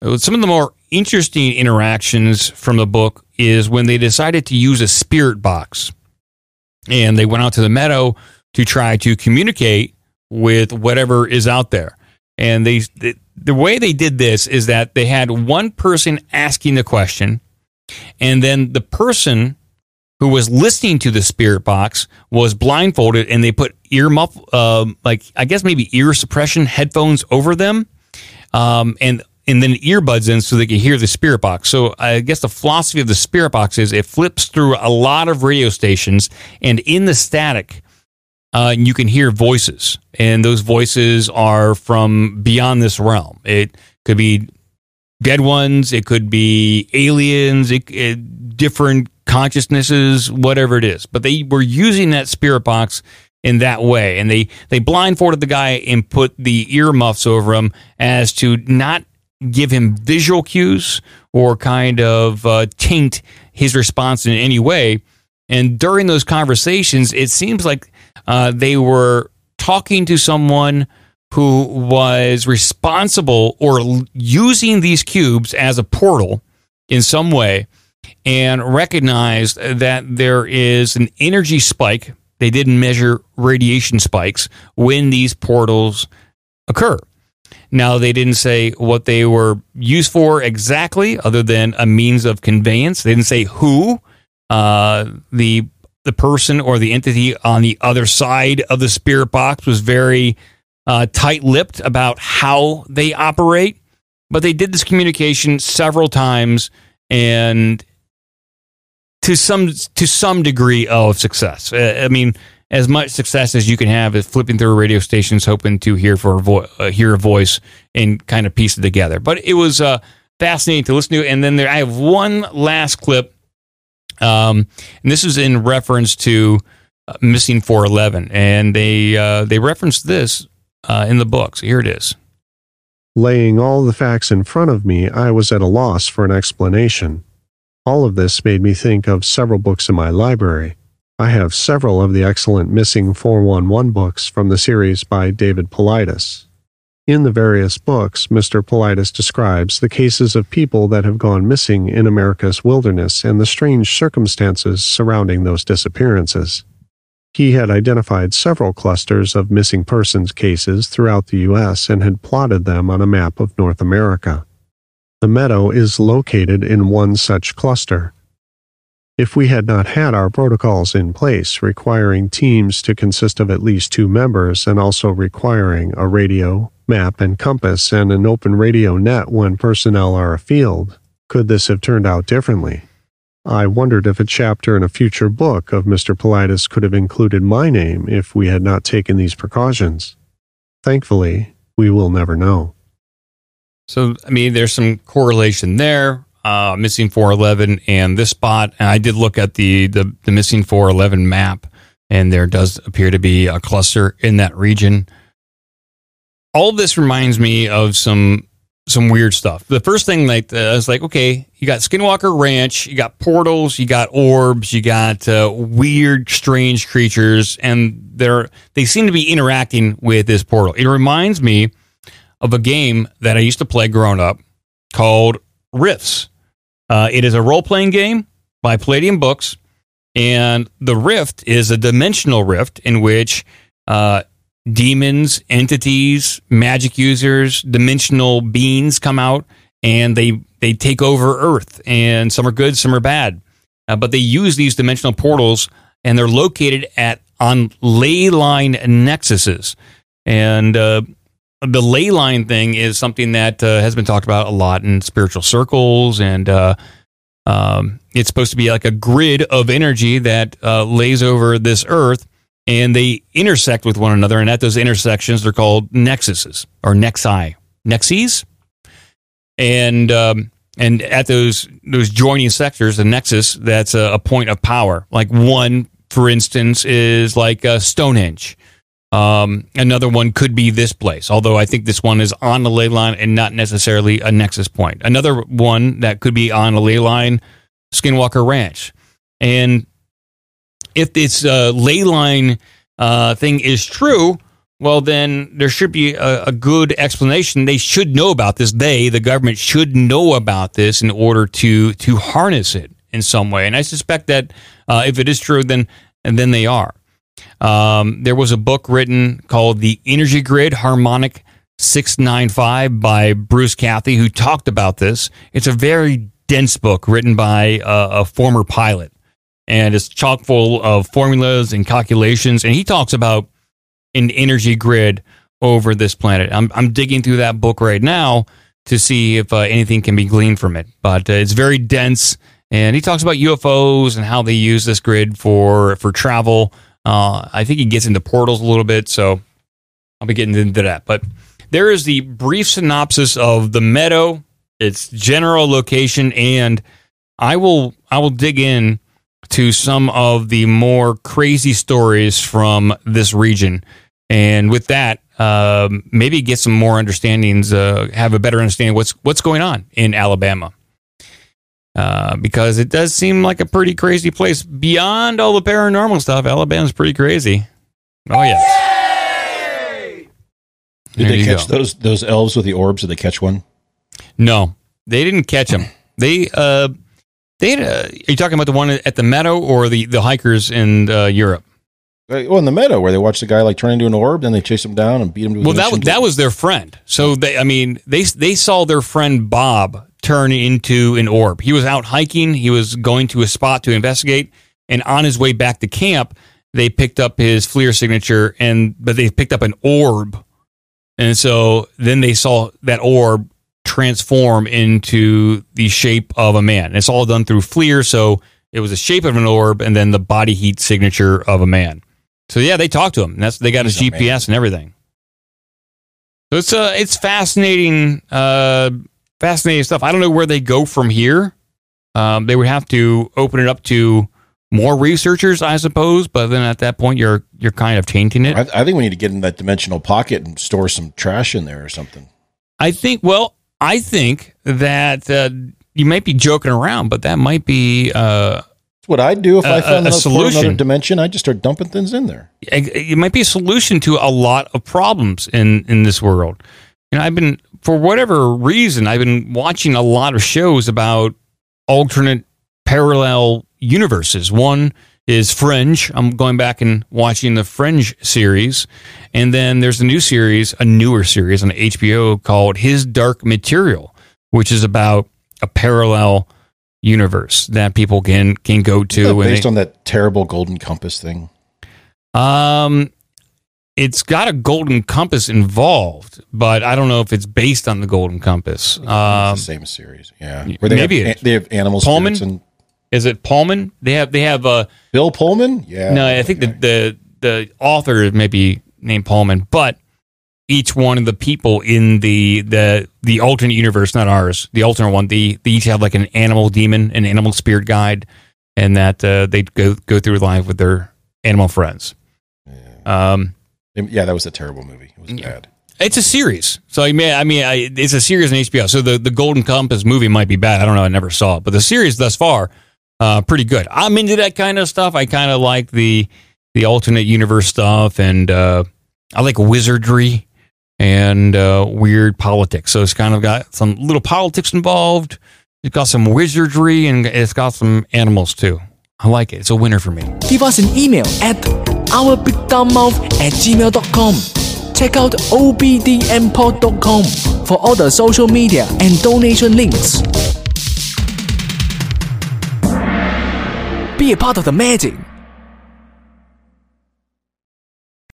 Uh, some of the more interesting interactions from the book is when they decided to use a spirit box and they went out to the meadow to try to communicate with whatever is out there. And they, the, the way they did this is that they had one person asking the question, and then the person who was listening to the spirit box was blindfolded, and they put ear muff, uh, like I guess maybe ear suppression headphones over them, um, and and then earbuds in so they can hear the spirit box. So I guess the philosophy of the spirit box is it flips through a lot of radio stations, and in the static, uh, you can hear voices, and those voices are from beyond this realm. It could be dead ones, it could be aliens, it, it, different consciousnesses, whatever it is. But they were using that spirit box in that way, and they they blindfolded the guy and put the earmuffs over him as to not give him visual cues or kind of uh, taint his response in any way. And during those conversations, it seems like uh, they were talking to someone who was responsible or using these cubes as a portal in some way and recognized that there is an energy spike. They didn't measure radiation spikes when these portals occur. Now, they didn't say what they were used for exactly, other than a means of conveyance. They didn't say who uh, the the person or the entity on the other side of the spirit box was very uh, tight-lipped about how they operate, but they did this communication several times and to some to some degree of success. Uh, I mean, as much success as you can have is flipping through radio stations, hoping to hear for a vo- uh, hear a voice and kind of piece it together. But it was uh, fascinating to listen to. And then there, I have one last clip, um, and this is in reference to uh, missing 411, and they uh, they referenced this uh, in the book. So here it is. Laying all the facts in front of me, I was at a loss for an explanation. All of this made me think of several books in my library. I have several of the excellent Missing 411 books from the series by David Paulides. In the various books, Mr. Paulides describes the cases of people that have gone missing in America's wilderness and the strange circumstances surrounding those disappearances. He had identified several clusters of missing persons cases throughout the U.S. and had plotted them on a map of North America. The meadow is located in one such cluster. If we had not had our protocols in place requiring teams to consist of at least two members and also requiring a radio, map, and compass and an open radio net when personnel are afield, could this have turned out differently? I wondered if a chapter in a future book of Mr. Paulides could have included my name if we had not taken these precautions. Thankfully, we will never know. So, I mean, there's some correlation there. Uh, missing 411 and this spot. And I did look at the, the, the missing 411 map, and there does appear to be a cluster in that region. All this reminds me of some some weird stuff. The first thing, like, uh, I was like, okay, you got Skinwalker Ranch, you got portals, you got orbs, you got uh, weird, strange creatures, and they're they seem to be interacting with this portal. It reminds me of a game that I used to play growing up called Rifts. Uh, it is a role playing game by Palladium Books, and the Rift is a dimensional rift in which uh, demons, entities, magic users, dimensional beings come out and they they take over Earth. And some are good, some are bad, uh, but they use these dimensional portals, and they're located at on ley line nexuses. And uh, the ley line thing is something that uh, has been talked about a lot in spiritual circles, and uh, um, it's supposed to be like a grid of energy that uh, lays over this earth, and they intersect with one another. And at those intersections, they're called nexuses or nexi, nexes, and um, and at those those joining sectors, the nexus that's a, a point of power. Like one, for instance, is like uh, Stonehenge. Um, another one could be this place, although I think this one is on the ley line and not necessarily a nexus point. Another one that could be on a ley line, Skinwalker Ranch. And if this uh, ley line uh, thing is true, well, then there should be a, a, good explanation. They should know about this. They, the government, should know about this in order to to harness it in some way. And I suspect that uh, if it is true, then and then they are. Um, there was a book written called The Energy Grid Harmonic 695 by Bruce Cathie, who talked about this. It's a very dense book written by a, a former pilot, and it's chock full of formulas and calculations. And he talks about an energy grid over this planet. I'm, I'm digging through that book right now to see if uh, anything can be gleaned from it, but uh, it's very dense. And he talks about UFOs and how they use this grid for for travel uh, I think he gets into portals a little bit, so I'll be getting into that. But there is the brief synopsis of the meadow, its general location, and I will I will dig in to some of the more crazy stories from this region, and with that, um, maybe get some more understandings, uh, have a better understanding what's what's going on in Alabama. Uh, because it does seem like a pretty crazy place. Beyond all the paranormal stuff, Alabama's pretty crazy. Oh yes. Did there they catch go. those those elves with the orbs? Did they catch one? No, they didn't catch them. They uh, they had, uh, are you talking about the one at the meadow or the the hikers in uh, Europe? Well, in the meadow where they watched the guy like turn into an orb, then they chase him down and beat him. To well, that was, that was their friend. So they, I mean, they they saw their friend Bob turn into an orb. He was out hiking. He was going to a spot to investigate, and on his way back to camp, they picked up his FLIR signature, and but they picked up an orb And so then they saw that orb transform into the shape of a man. It's all done through FLIR, so it was the shape of an orb and then the body heat signature of a man. So yeah, they talked to him. And that's they got his GPS and everything. So it's uh it's fascinating uh fascinating stuff. I don't know where they go from here. Um, they would have to open it up to more researchers, I suppose. But then at that point, you're you're kind of tainting it. I, I think we need to get in that dimensional pocket and store some trash in there or something. I think. Well, I think that uh, you might be joking around, but that might be uh, what I'd do if I A- found a another, solution. another dimension. I'd just start dumping things in there. it it might be a solution to a lot of problems in in this world. You know, I've been for whatever reason, I've been watching a lot of shows about alternate parallel universes. One is Fringe. I'm going back and watching the Fringe series, and then there's a new series, a newer series on HBO called His Dark Material, which is about a parallel universe that people can can go to. Isn't that and based they- on that terrible golden compass thing. um, it's got a golden compass involved, but I don't know if it's based on the golden compass. Um, the same series, yeah. Where they maybe have, they have animal Pullman. and Is it Pullman? They have they have uh Bill Pullman. Yeah, no, I think the the the author is maybe named Pullman, but each one of the people in the the the alternate universe, not ours, the alternate one, the they each have like an animal demon, an animal spirit guide, and that uh, they go go through life with their animal friends. Um, yeah, that was a terrible movie. It was bad. It's a series, so I mean, I mean, I, it's a series on HBO. So the the Golden Compass movie might be bad. I don't know. I never saw it, but the series thus far, uh, pretty good. I'm into that kind of stuff. I kind of like the the alternate universe stuff, and uh, I like wizardry and uh, weird politics. So it's kind of got some little politics involved. It's got some wizardry, and it's got some animals too. I like it. It's a winner for me. Give us an email at ourbigdumbmouth at gmail.com. Check out obdmpod.com for all the social media and donation links. Be a part of the magic.